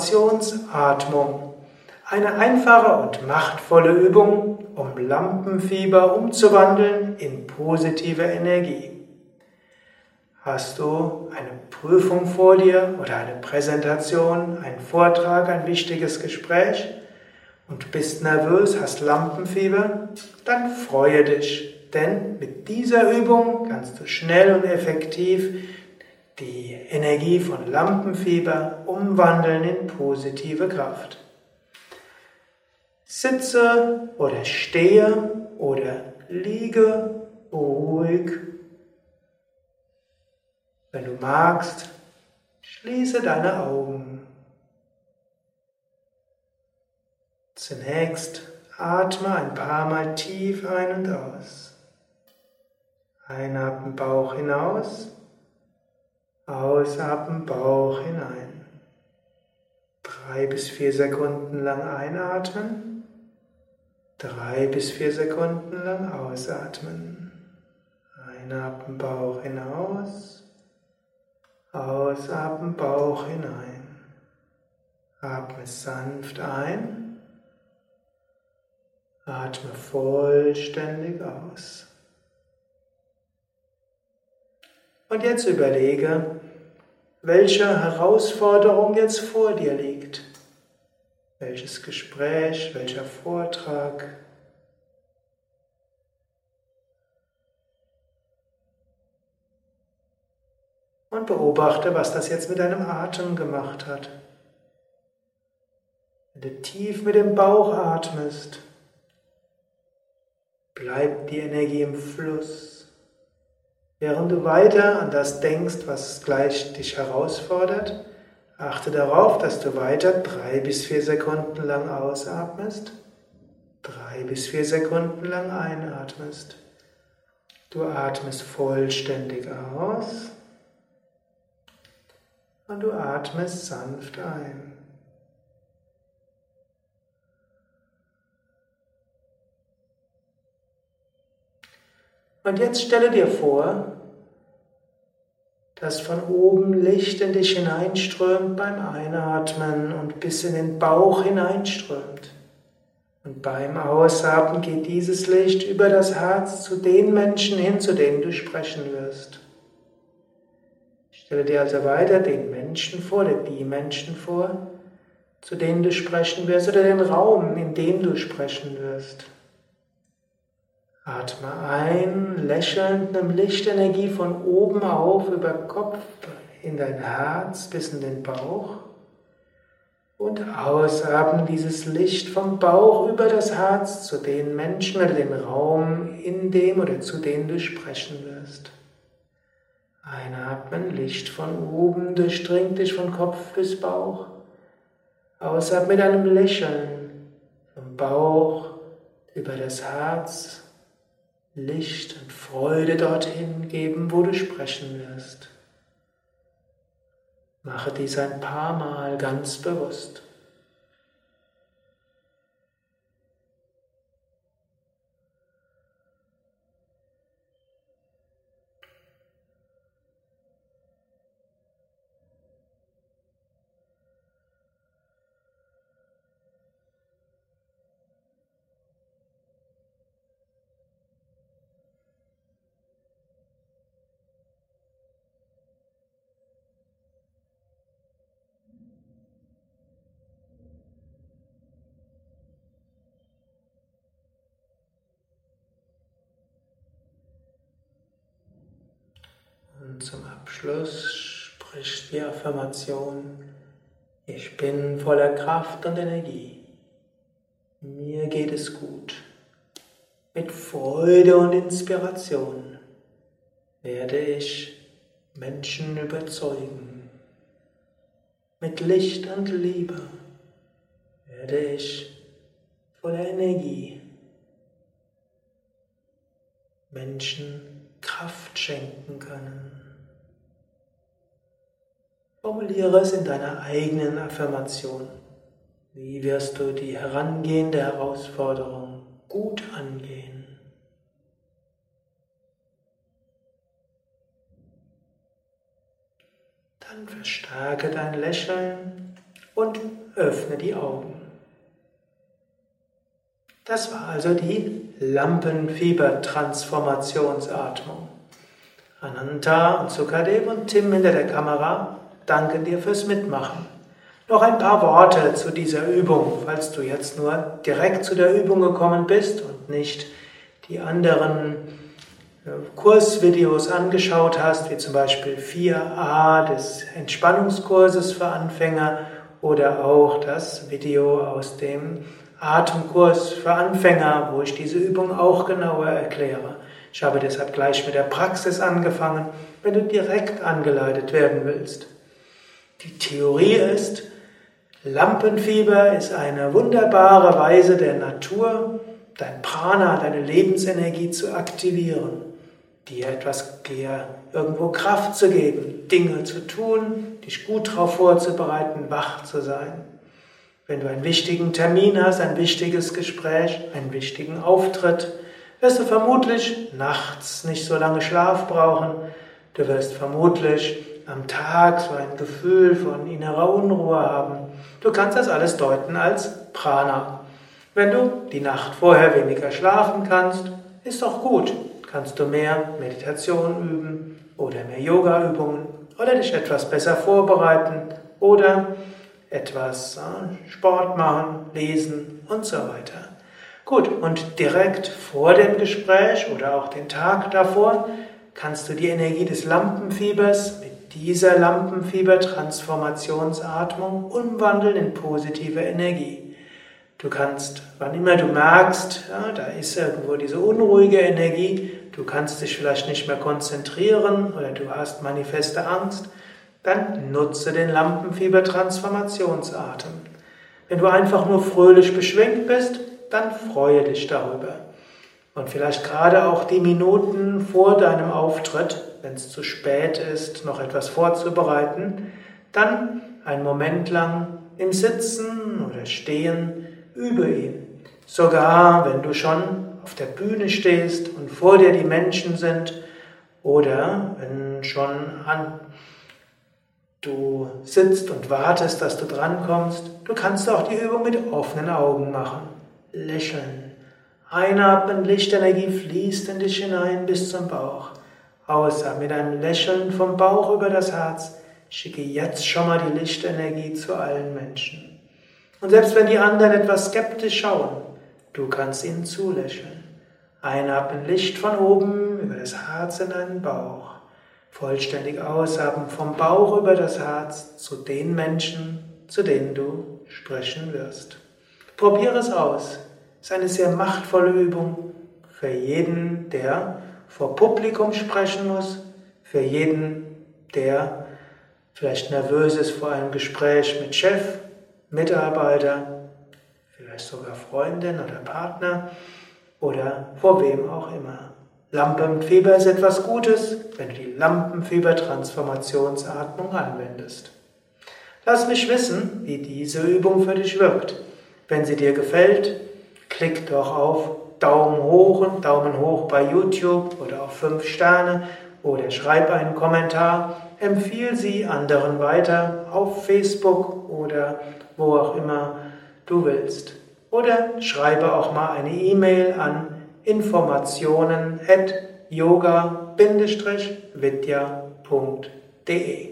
Affirmationsatmung. Eine einfache und machtvolle Übung, um Lampenfieber umzuwandeln in positive Energie. Hast du eine Prüfung vor dir oder eine Präsentation, einen Vortrag, ein wichtiges Gespräch und bist nervös, hast Lampenfieber? Dann freue dich, denn mit dieser Übung kannst du schnell und effektiv die Energie von Lampenfieber umwandeln in positive Kraft. Sitze oder stehe oder liege ruhig. Wenn du magst, schließe deine Augen. Zunächst atme ein paar Mal tief ein und aus. Einatmen Bauch hinaus. Ausatmen, Bauch hinein. Drei bis vier Sekunden lang einatmen. Drei bis vier Sekunden lang ausatmen. Einatmen, Bauch hinaus. Ausatmen, Bauch hinein. Atme sanft ein. Atme vollständig aus. Und jetzt überlege, welche Herausforderung jetzt vor dir liegt. Welches Gespräch, welcher Vortrag. Und beobachte, was das jetzt mit deinem Atem gemacht hat. Wenn du tief mit dem Bauch atmest, bleibt die Energie im Fluss. Während du weiter an das denkst, was gleich dich herausfordert, achte darauf, dass du weiter drei bis vier Sekunden lang ausatmest, drei bis vier Sekunden lang einatmest. Du atmest vollständig aus und du atmest sanft ein. Und jetzt stelle dir vor, dass von oben Licht in dich hineinströmt beim Einatmen und bis in den Bauch hineinströmt. Und beim Ausatmen geht dieses Licht über das Herz zu den Menschen hin, zu denen du sprechen wirst. Stelle dir also weiter den Menschen vor, oder die Menschen vor, zu denen du sprechen wirst, oder den Raum, in dem du sprechen wirst. Atme ein, lächelnd, nimm Lichtenergie von oben auf über Kopf in dein Herz bis in den Bauch. Und ausatmen dieses Licht vom Bauch über das Herz zu den Menschen oder den Raum, in dem oder zu denen du sprechen wirst. Einatmen, Licht von oben durchdringt dich von Kopf bis Bauch. Ausatmen mit einem Lächeln vom Bauch über das Herz Licht und Freude dorthin geben, wo du sprechen wirst. Mache dies ein paar Mal ganz bewusst. Abschluss spricht die Affirmation, ich bin voller Kraft und Energie. Mir geht es gut. Mit Freude und Inspiration werde ich Menschen überzeugen. Mit Licht und Liebe werde ich voller Energie Menschen Kraft schenken können. Formuliere es in deiner eigenen Affirmation. Wie wirst du die herangehende Herausforderung gut angehen? Dann verstärke dein Lächeln und öffne die Augen. Das war also die Lampenfieber-Transformationsatmung. Ananta und Sukadev und Tim hinter der Kamera danken dir fürs Mitmachen. Noch ein paar Worte zu dieser Übung, falls du jetzt nur direkt zu der Übung gekommen bist und nicht die anderen äh, Kursvideos angeschaut hast, wie zum Beispiel 4a des Entspannungskurses für Anfänger oder auch das Video aus dem Atemkurs für Anfänger, wo ich diese Übung auch genauer erkläre. Ich habe deshalb gleich mit der Praxis angefangen, wenn du direkt angeleitet werden willst. Die Theorie ist, Lampenfieber ist eine wunderbare Weise der Natur, dein Prana, deine Lebensenergie zu aktivieren, dir etwas, dir irgendwo Kraft zu geben, Dinge zu tun, dich gut darauf vorzubereiten, wach zu sein. Wenn du einen wichtigen Termin hast, ein wichtiges Gespräch, einen wichtigen Auftritt, wirst du vermutlich nachts nicht so lange Schlaf brauchen. Du wirst vermutlich am Tag so ein Gefühl von innerer Unruhe haben. Du kannst das alles deuten als Prana. Wenn du die Nacht vorher weniger schlafen kannst, ist doch gut. Kannst du mehr Meditation üben oder mehr Yoga-Übungen oder dich etwas besser vorbereiten oder etwas äh, Sport machen, lesen und so weiter. Gut, und direkt vor dem Gespräch oder auch den Tag davor kannst du die Energie des Lampenfiebers mit dieser Lampenfieber-Transformationsatmung umwandeln in positive Energie. Du kannst, wann immer du merkst, ja, da ist irgendwo diese unruhige Energie, du kannst dich vielleicht nicht mehr konzentrieren oder du hast manifeste Angst, dann nutze den Lampenfieber-Transformationsatem. Wenn du einfach nur fröhlich beschwingt bist, dann freue dich darüber. Und vielleicht gerade auch die Minuten vor deinem Auftritt, wenn es zu spät ist, noch etwas vorzubereiten, dann einen Moment lang im Sitzen oder Stehen übe ihn. Sogar wenn du schon auf der Bühne stehst und vor dir die Menschen sind oder wenn schon an, du sitzt und wartest, dass du drankommst, du kannst auch die Übung mit offenen Augen machen. Lächeln. Einatmen, Lichtenergie fließt in dich hinein bis zum Bauch. Ausatmen mit einem Lächeln vom Bauch über das Herz. Schicke jetzt schon mal die Lichtenergie zu allen Menschen. Und selbst wenn die anderen etwas skeptisch schauen, du kannst ihnen zulächeln. Einatmen Licht von oben über das Herz in deinen Bauch. Vollständig ausatmen vom Bauch über das Herz zu den Menschen, zu denen du sprechen wirst. Probiere es aus. Ist eine sehr machtvolle Übung für jeden, der vor Publikum sprechen muss, für jeden, der vielleicht nervös ist vor einem Gespräch mit Chef, Mitarbeiter, vielleicht sogar Freundin oder Partner oder vor wem auch immer. Lampenfieber ist etwas Gutes, wenn du die Lampenfieber-Transformationsatmung anwendest. Lass mich wissen, wie diese Übung für dich wirkt. Wenn sie dir gefällt, klick doch auf Daumen hoch und Daumen hoch bei YouTube oder auf 5 Sterne oder schreib einen Kommentar. Empfiehl sie anderen weiter auf Facebook oder wo auch immer du willst. Oder schreibe auch mal eine E-Mail an informationen at yoga-vidya.de